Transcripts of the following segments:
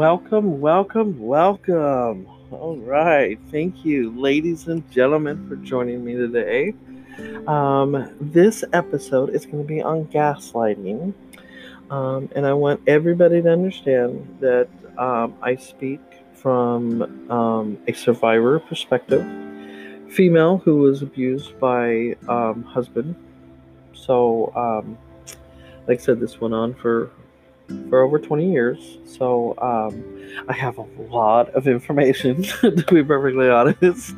Welcome, welcome, welcome. All right. Thank you, ladies and gentlemen, for joining me today. Um, this episode is going to be on gaslighting. Um, and I want everybody to understand that um, I speak from um, a survivor perspective, female who was abused by um, husband. So, um, like I said, this went on for for over 20 years. So um, I have a lot of information, to be perfectly honest.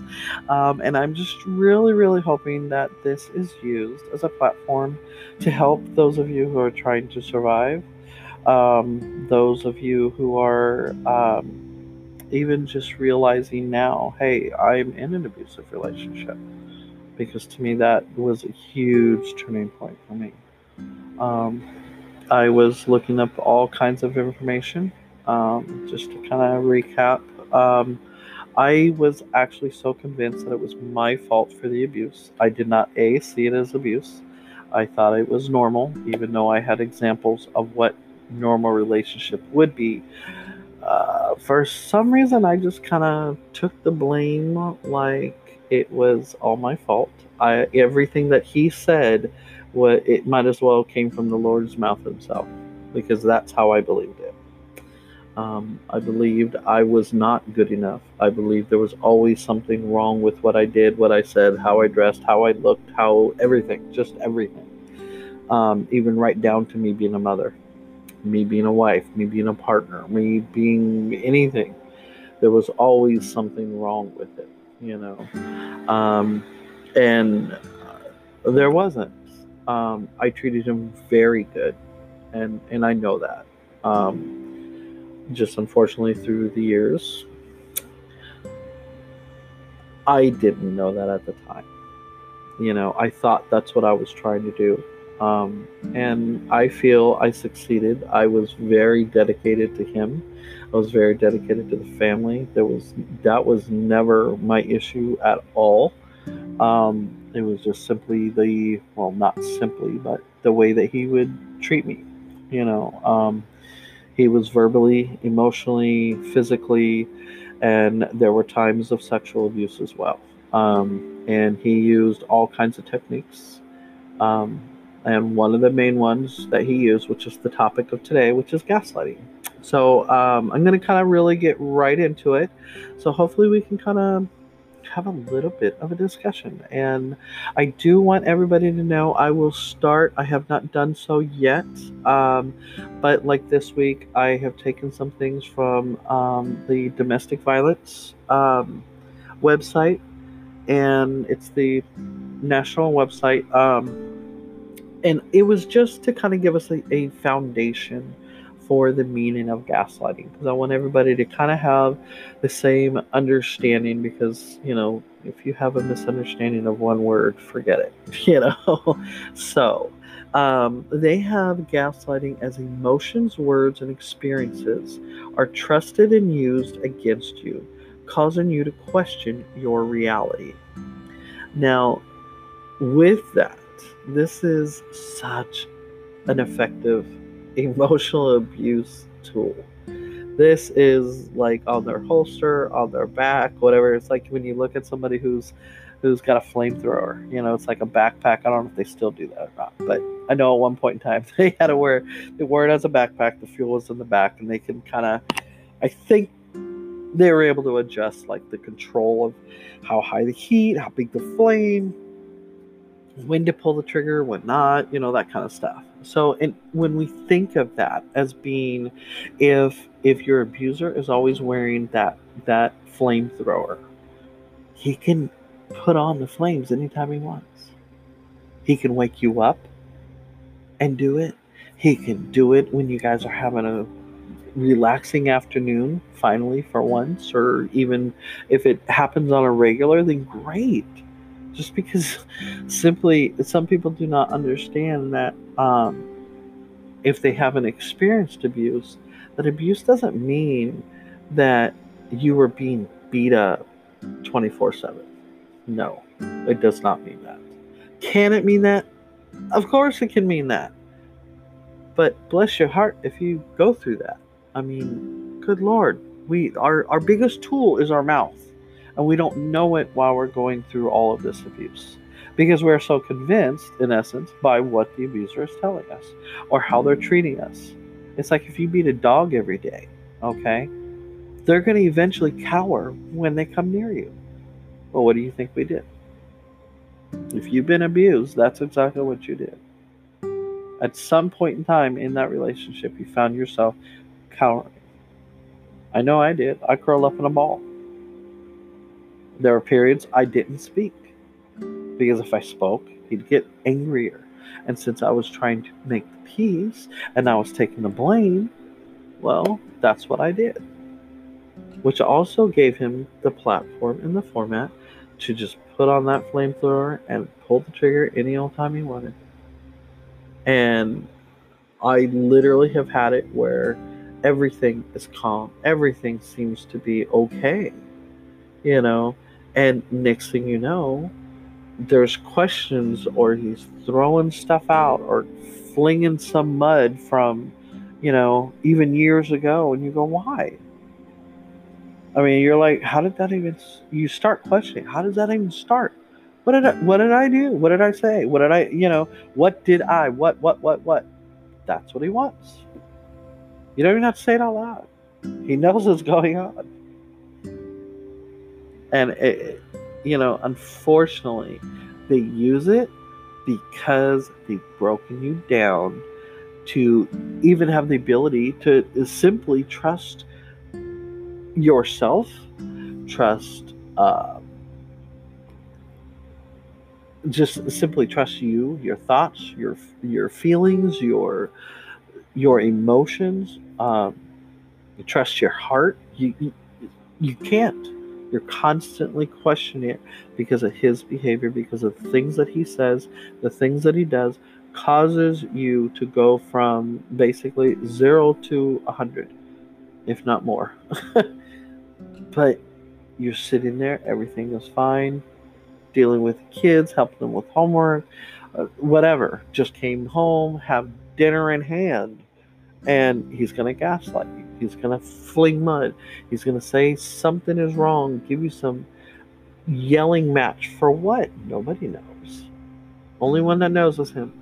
Um, and I'm just really, really hoping that this is used as a platform to help those of you who are trying to survive, um, those of you who are um, even just realizing now, hey, I'm in an abusive relationship. Because to me, that was a huge turning point for me. Um, I was looking up all kinds of information. Um, just to kind of recap, um, I was actually so convinced that it was my fault for the abuse. I did not A, see it as abuse. I thought it was normal, even though I had examples of what normal relationship would be. Uh, for some reason, I just kind of took the blame like it was all my fault. I everything that he said what it might as well came from the Lord's mouth himself, because that's how I believed it. Um, I believed I was not good enough. I believed there was always something wrong with what I did, what I said, how I dressed, how I looked, how everything, just everything. Um, even right down to me being a mother, me being a wife, me being a partner, me being anything. There was always something wrong with it, you know. Um, and there wasn't um, I treated him very good, and and I know that. Um, just unfortunately, through the years, I didn't know that at the time. You know, I thought that's what I was trying to do. Um, and I feel I succeeded. I was very dedicated to him. I was very dedicated to the family. There was that was never my issue at all. Um, it was just simply the well, not simply, but the way that he would treat me. You know, um, he was verbally, emotionally, physically, and there were times of sexual abuse as well. Um, and he used all kinds of techniques. Um, and one of the main ones that he used, which is the topic of today, which is gaslighting. So um, I'm going to kind of really get right into it. So hopefully we can kind of have a little bit of a discussion. And I do want everybody to know I will start. I have not done so yet, um, but like this week, I have taken some things from um, the domestic violence um, website, and it's the national website. Um, and it was just to kind of give us a, a foundation for the meaning of gaslighting because I want everybody to kind of have the same understanding because, you know, if you have a misunderstanding of one word, forget it, you know. so, um, they have gaslighting as emotions, words, and experiences are trusted and used against you, causing you to question your reality. Now, with that, this is such an effective emotional abuse tool. This is like on their holster, on their back, whatever. It's like when you look at somebody who's who's got a flamethrower. You know, it's like a backpack. I don't know if they still do that or not, but I know at one point in time they had to wear they wore it as a backpack. The fuel was in the back, and they can kind of, I think, they were able to adjust like the control of how high the heat, how big the flame, when to pull the trigger, when not, you know, that kind of stuff. So, and when we think of that as being, if if your abuser is always wearing that that flamethrower, he can put on the flames anytime he wants. He can wake you up and do it. He can do it when you guys are having a relaxing afternoon, finally, for once, or even if it happens on a regular, then great just because simply some people do not understand that um, if they haven't experienced abuse, that abuse doesn't mean that you were being beat up 24 7. No, it does not mean that. Can it mean that? Of course, it can mean that. But bless your heart if you go through that. I mean, good lord we our, our biggest tool is our mouth and we don't know it while we're going through all of this abuse. Because we're so convinced in essence by what the abuser is telling us or how they're treating us. It's like if you beat a dog every day okay they're going to eventually cower when they come near you. Well what do you think we did? If you've been abused that's exactly what you did. At some point in time in that relationship you found yourself cowering. I know I did. I curled up in a ball. There were periods I didn't speak because if I spoke, he'd get angrier. And since I was trying to make the peace and I was taking the blame, well, that's what I did. Which also gave him the platform and the format to just put on that flamethrower and pull the trigger any old time he wanted. And I literally have had it where everything is calm. Everything seems to be okay. You know, and next thing you know, there's questions or he's throwing stuff out or flinging some mud from, you know, even years ago and you go, "Why?" I mean, you're like, "How did that even you start questioning? How does that even start?" What did I, what did I do? What did I say? What did I, you know, what did I, what, what, what, what? That's what he wants. You don't even have to say it out loud. He knows what's going on. And, it, you know, unfortunately, they use it because they've broken you down to even have the ability to simply trust yourself, trust, uh, just simply trust you, your thoughts, your your feelings, your your emotions, um, you trust your heart. You, you you can't. You're constantly questioning it because of his behavior, because of things that he says, the things that he does, causes you to go from basically zero to a hundred, if not more. but you're sitting there, everything is fine, dealing with kids, helping them with homework, uh, whatever. Just came home, have dinner in hand and he's going to gaslight you. He's going to fling mud. He's going to say something is wrong, give you some yelling match for what? Nobody knows. Only one that knows is him.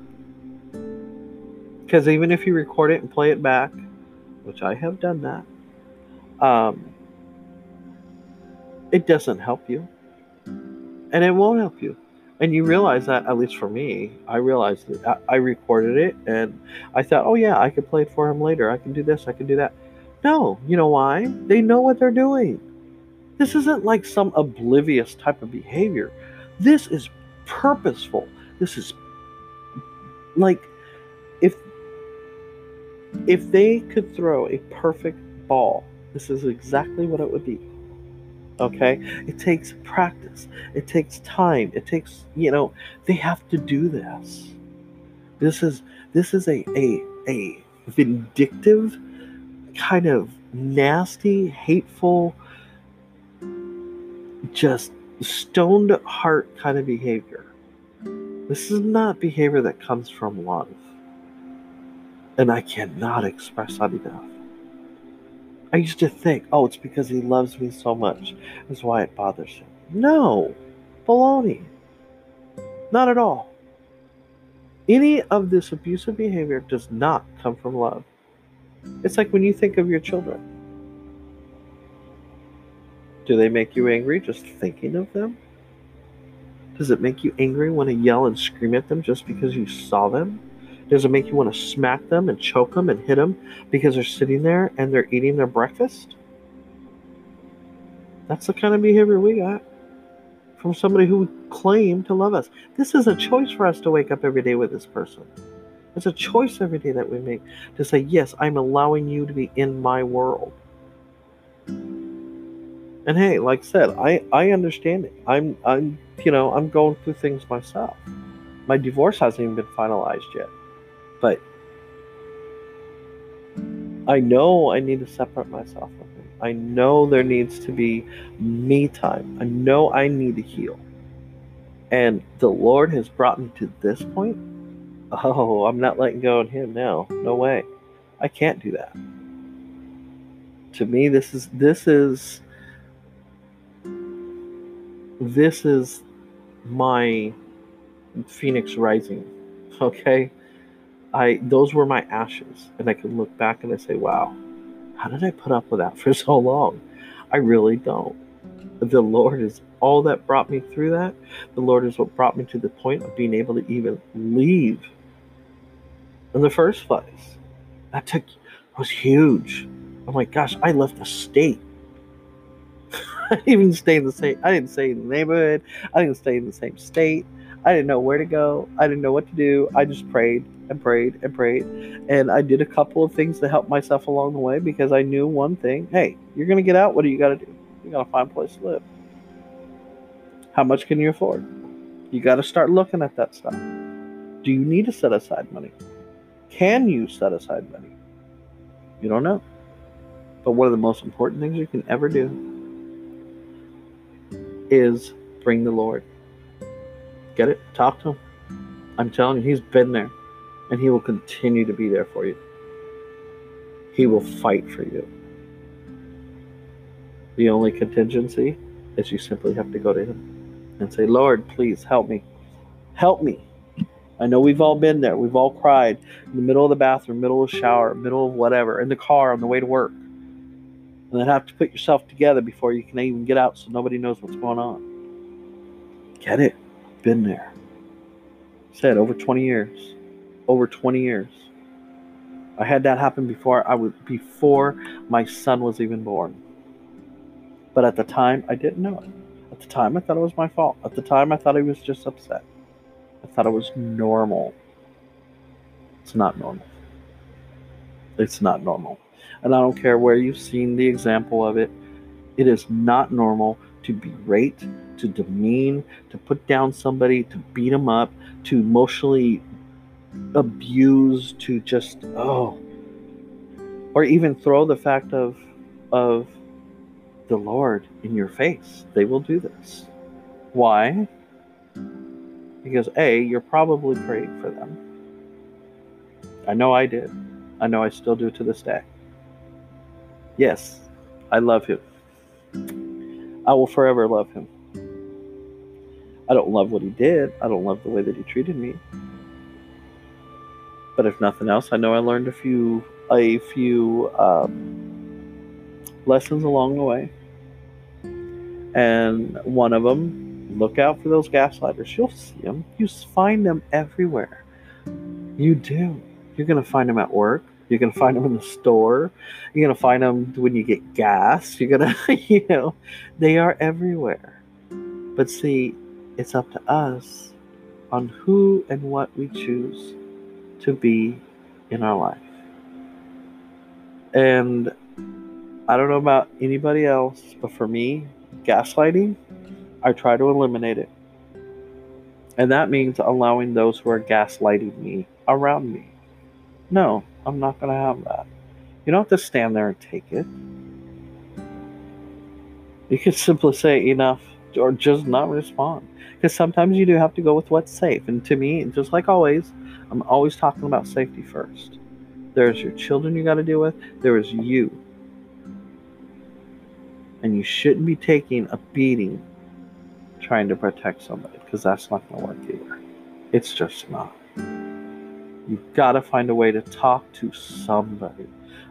Because even if you record it and play it back, which I have done that, um, it doesn't help you. And it won't help you and you realize that at least for me i realized that i recorded it and i thought oh yeah i could play it for him later. I can do this i can do that. No you know why? They know what they're doing. This isn't like some oblivious type of behavior. This is purposeful. This is like if if they could throw a perfect ball this is exactly what it would be okay? It takes practice. It takes time. It takes you know they have to do this. This is this is a a a vindictive kind of nasty hateful just stoned heart kind of behavior. This is not behavior that comes from love. And i cannot express that enough I used to think, oh, it's because he loves me so much. That's why it bothers him. No, baloney. Not at all. Any of this abusive behavior does not come from love. It's like when you think of your children. Do they make you angry just thinking of them? Does it make you angry when I yell and scream at them just because you saw them? Does it make you want to smack them and choke them and hit them because they're sitting there and they're eating their breakfast? That's the kind of behavior we got from somebody who claimed to love us. This is a choice for us to wake up every day with this person. It's a choice every day that we make to say, Yes, I'm allowing you to be in my world. And hey, like I said, I, I understand it. I'm I'm you know, I'm going through things myself. My divorce hasn't even been finalized yet. But I know I need to separate myself from him. I know there needs to be me time. I know I need to heal. And the Lord has brought me to this point. Oh, I'm not letting go of him now. No way. I can't do that. To me, this is this is this is my phoenix rising. Okay, I those were my ashes, and I can look back and I say, "Wow, how did I put up with that for so long?" I really don't. The Lord is all that brought me through that. The Lord is what brought me to the point of being able to even leave in the first place. That took was huge. Oh my gosh, I left the state. I didn't even stay in the same I didn't stay in the neighborhood. I didn't stay in the same state. I didn't know where to go. I didn't know what to do. I just prayed and prayed and prayed. And I did a couple of things to help myself along the way because I knew one thing hey, you're going to get out. What do you got to do? You got to find a place to live. How much can you afford? You got to start looking at that stuff. Do you need to set aside money? Can you set aside money? You don't know. But one of the most important things you can ever do is bring the Lord. Get it? Talk to him. I'm telling you, he's been there and he will continue to be there for you. He will fight for you. The only contingency is you simply have to go to him and say, Lord, please help me. Help me. I know we've all been there. We've all cried in the middle of the bathroom, middle of the shower, middle of whatever, in the car on the way to work. And then have to put yourself together before you can even get out so nobody knows what's going on. Get it? Been there. Said over 20 years. Over 20 years. I had that happen before I was before my son was even born. But at the time I didn't know it. At the time I thought it was my fault. At the time I thought he was just upset. I thought it was normal. It's not normal. It's not normal. And I don't care where you've seen the example of it. It is not normal to berate, to demean, to put down somebody, to beat them up, to emotionally abuse, to just oh, or even throw the fact of of the Lord in your face. They will do this. Why? Because A, you're probably praying for them. I know I did. I know I still do to this day. Yes, I love him. I will forever love him. I don't love what he did. I don't love the way that he treated me. But if nothing else, I know I learned a few a few um, lessons along the way. And one of them Look out for those gaslighters. You'll see them. You find them everywhere. You do. You're going to find them at work. You're to find them in the store. You're to find them when you get gas. You're to, you know, they are everywhere. But see, it's up to us on who and what we choose to be in our life. And I don't know about anybody else, but for me, gaslighting I try to eliminate it. And that means allowing those who are gaslighting me around me. No, I'm not going to have that. You don't have to stand there and take it. You can simply say enough or just not respond. Because sometimes you do have to go with what's safe. And to me, just like always, I'm always talking about safety first. There's your children you got to deal with, there is you. And you shouldn't be taking a beating trying to protect somebody because that's not going to work either. It's just not. You've got to find a way to talk to somebody.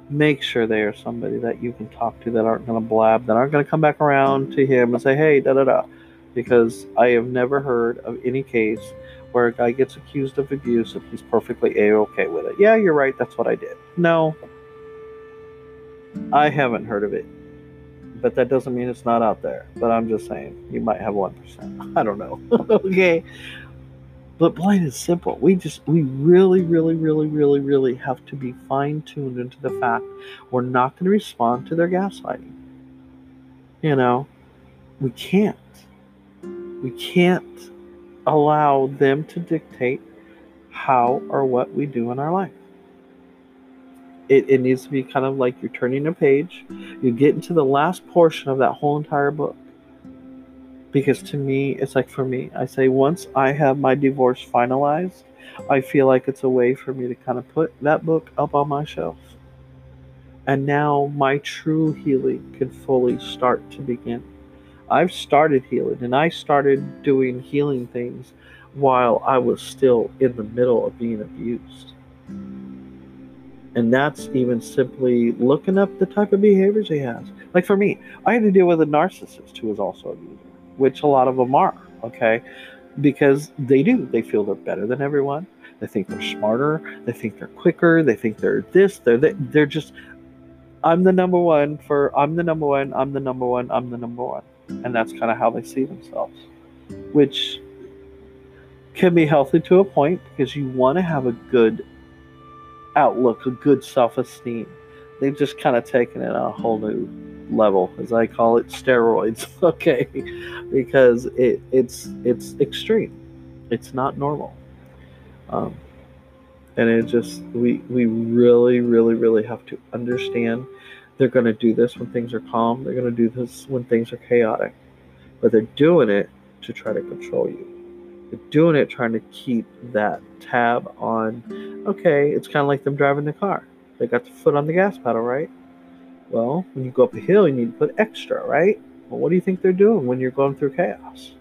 Make sure they are somebody that you can talk to that aren't going to blab, that aren't going to come back around to him and say, hey, da da da. Because I have never heard of any case where a guy gets accused of abuse and he's perfectly a okay with it. Yeah, you're right, that's what I did. No, I haven't heard of it but that doesn't mean it's not out there. But I'm just saying, you might have 1%. I don't know. okay. But plain and simple, we just, we really, really, really, really, really have to be fine tuned into the fact we're not going to respond to their gaslighting. You know, we can't. We can't allow them to dictate how or what we do in our life it, it needs to be kind of like you're turning a page. You get into the last portion of that whole entire book. Because to me, it's like for me, I say once I have my divorce finalized, I feel like it's a way for me to kind of put that book up on my shelf. And now my true healing can fully start to begin. I've started healing and I started doing healing things while I was still in the middle of being abused. And that's even simply looking up the type of behaviors he has. Like for me, I had to deal with a narcissist who was also a user, which a lot of them are, okay? Because they do. They feel they're better than everyone. They think they're smarter. They think they're quicker. They think they're this. They're. They're just, I'm the number one for, I'm the number one, I'm the number one, I'm the number one. And that's kind of how they see themselves, which can be healthy to a point because you want to have a good outlook, a good self esteem. They've just kind of taken it on a whole new level, as I call it, steroids. Okay, because it it's it's extreme. It's not normal. Um, and it just we we really really really have to understand they're going to do this when things are calm. They're going to do this when things are chaotic, but they're doing it to try to control you they're doing it trying to keep that tab on okay it's kind of like them driving the car they got the foot on the gas pedal right well when you go up a hill you need to put extra right? Well what do you think they're doing when you're going through chaos?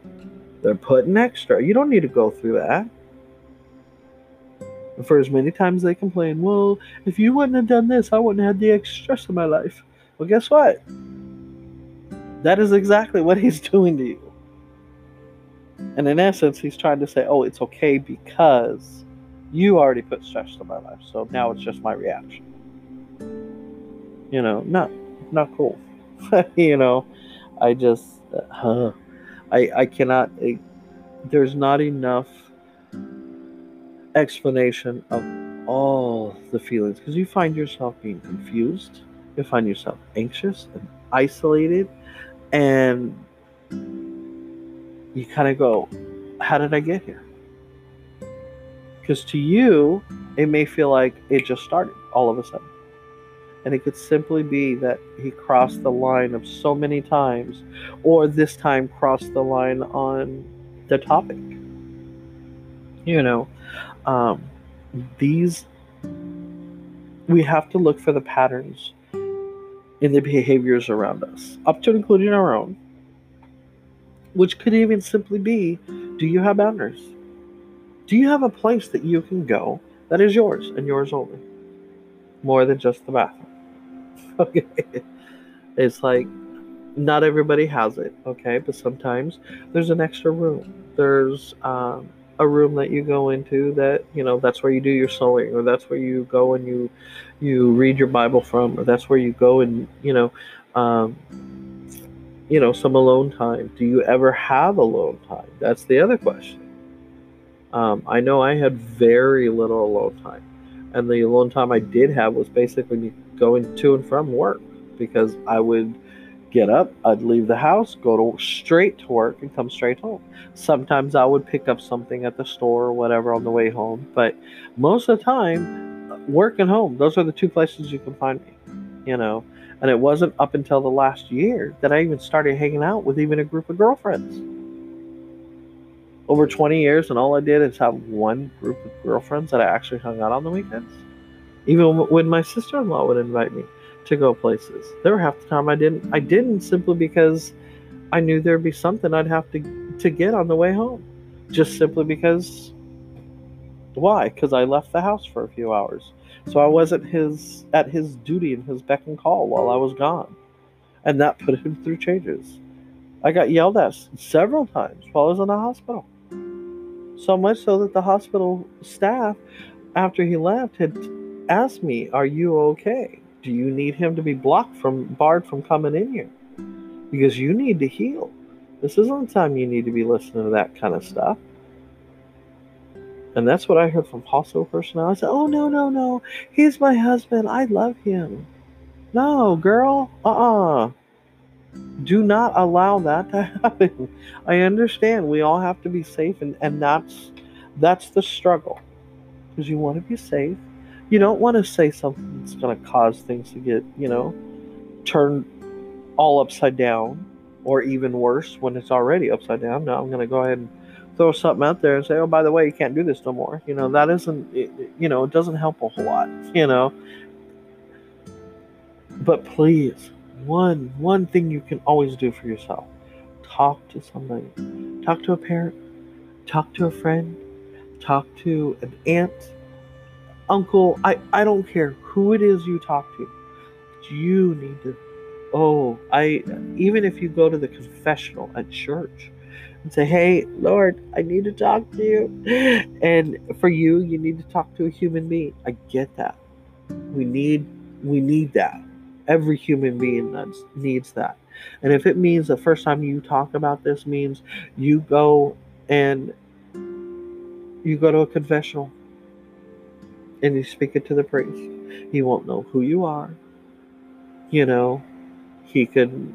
They're putting extra. You don't need to go through that. And for as many times they complain well if you wouldn't have done this i wouldn't have had the extra stress in my life. Well guess what? That is exactly what he's doing to you. And in essence, he's trying to say, oh, it's okay because you already put stress in my life. So now it's just my reaction. You know, not not cool. you know, I just, uh, I I cannot. There's not enough explanation of all the feelings because you find yourself being confused, you find yourself anxious and isolated, and you kind of go, How did I get here? Because to you, it may feel like it just started all of a sudden. And it could simply be that he crossed the line of so many times, or this time crossed the line on the topic. You know, um, these, we have to look for the patterns in the behaviors around us, up to including our own which could even simply be do you have boundaries? Do you have a place that you can go that is yours and yours only? More than just the bathroom. Okay. It's like not everybody has it, okay? But sometimes there's an extra room. There's um, a room that you go into that you know that's where you do your sewing, or that's where you go and you you read your Bible from, or that's where you go and you know um, you know, some alone time. Do you ever have alone time? That's the other question. Um, I know I had very little alone time, and the alone time I did have was basically going to and from work because I would get up, I'd leave the house, go to straight to work, and come straight home. Sometimes I would pick up something at the store or whatever on the way home, but most of the time, work and home, those are the two places you can find me. You know, and it wasn't up until the last year that I even started hanging out with even a group of girlfriends. Over 20 years, and all I did is have one group of girlfriends that I actually hung out on the weekends. Even when my sister in law would invite me to go places, there were half the time I didn't. I didn't simply because I knew there'd be something I'd have to to get on the way home, just simply because. Why? Because I left the house for a few hours so I wasn't his at his duty and his beck and call while I was gone. And that put him through changes. I got yelled at several times while I was in the hospital. So much so that the hospital staff, after he left, had asked me, Are you okay? Do you need him to be blocked from barred from coming in here? Because you need to heal. This isn't the time you need to be listening to that kind of stuff. And that's what I heard from hospital personnel. I said, Oh, no, no, no. He's my husband. I love him. No, girl. Uh uh-uh. uh Do not allow that to happen. I understand we all have to be safe, and, and that's that's the struggle. Because you want to be safe. You don't want to say something that's going to cause things to get, you know, turned all upside down, or even worse when it's already upside down. Now I'm going to go ahead and throw something out there and say, "Oh, by the way, you can't do this no more." You know, that isn't. It, you know, it doesn't help a whole lot. You know, But please, one one thing you can always do for yourself. Talk to somebody. Talk to a parent. Talk to a friend. Talk to an aunt, uncle. I, I don't care who it is you talk to. You need to oh, I even if you go to the confessional at church and say, "Hey, Lord, I need to talk to you," and for you, you need to talk to a human being. I get that. We need we need that. Every human being that needs that. And if it means the first time you talk about this means you go and you go to a confessional and you speak it to the priest, he won't know who you are. You know, he could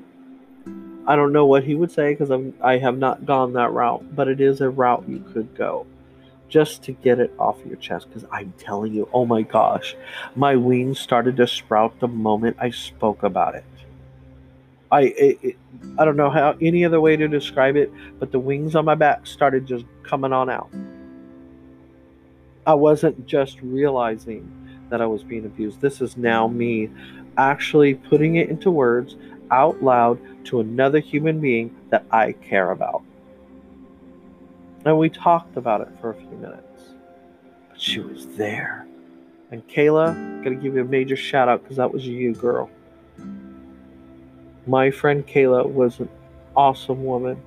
I don't know what he would say because I have not gone that route, but it is a route you could go just to get it off your chest because I'm telling you, oh my gosh, my wings started to sprout the moment I spoke about it. I it, it, I don't know how any other way to describe it, but the wings on my back started just coming on out. I wasn't just realizing that I was being abused. This is now me actually putting it into words out loud to another human being that I care about. And we talked about it for a few minutes. But she was there. And Kayla, gotta give you a major shout out because that was you, girl. My friend Kayla was an awesome woman.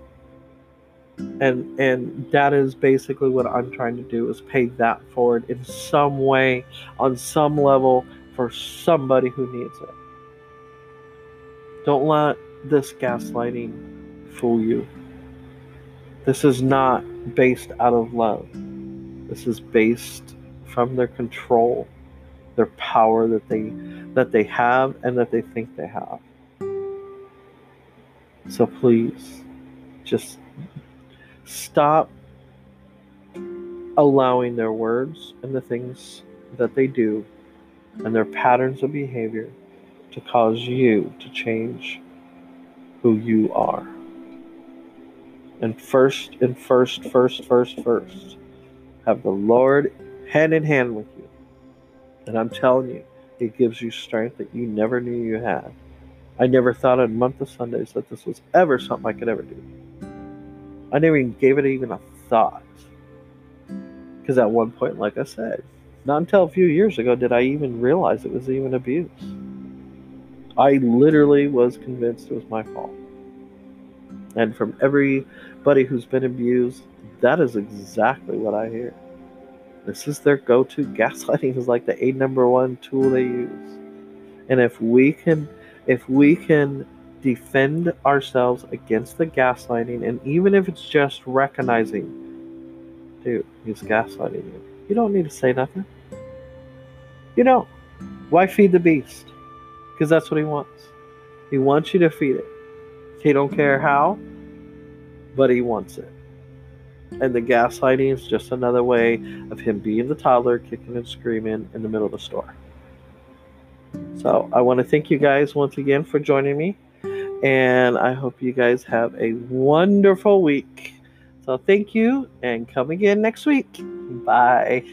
And and that is basically what I'm trying to do is pay that forward in some way, on some level, for somebody who needs it. Don't let this gaslighting fool you. This is not based out of love. This is based from their control, their power that they that they have and that they think they have. So please just stop allowing their words and the things that they do and their patterns of behavior to cause you to change who you are. And first and first, first, first, first, have the Lord hand in hand with you. And I'm telling you, it gives you strength that you never knew you had. I never thought in a month of Sundays that this was ever something I could ever do. I never even gave it even a thought. Because at one point, like I said, not until a few years ago did I even realize it was even abuse. I literally was convinced it was my fault. And from everybody who's been abused, that is exactly what I hear. This is their go to. Gaslighting is like the a number one tool they use. And if we can if we can defend ourselves against the gaslighting, and even if it's just recognizing, dude, he's gaslighting you. You don't need to say nothing. You know, why feed the beast? Because that's what he wants. He wants you to feed it. He don't care how, but he wants it. And the gaslighting is just another way of him being the toddler, kicking and screaming in the middle of the store. So I want to thank you guys once again for joining me. And I hope you guys have a wonderful week. So thank you and come again next week. Bye.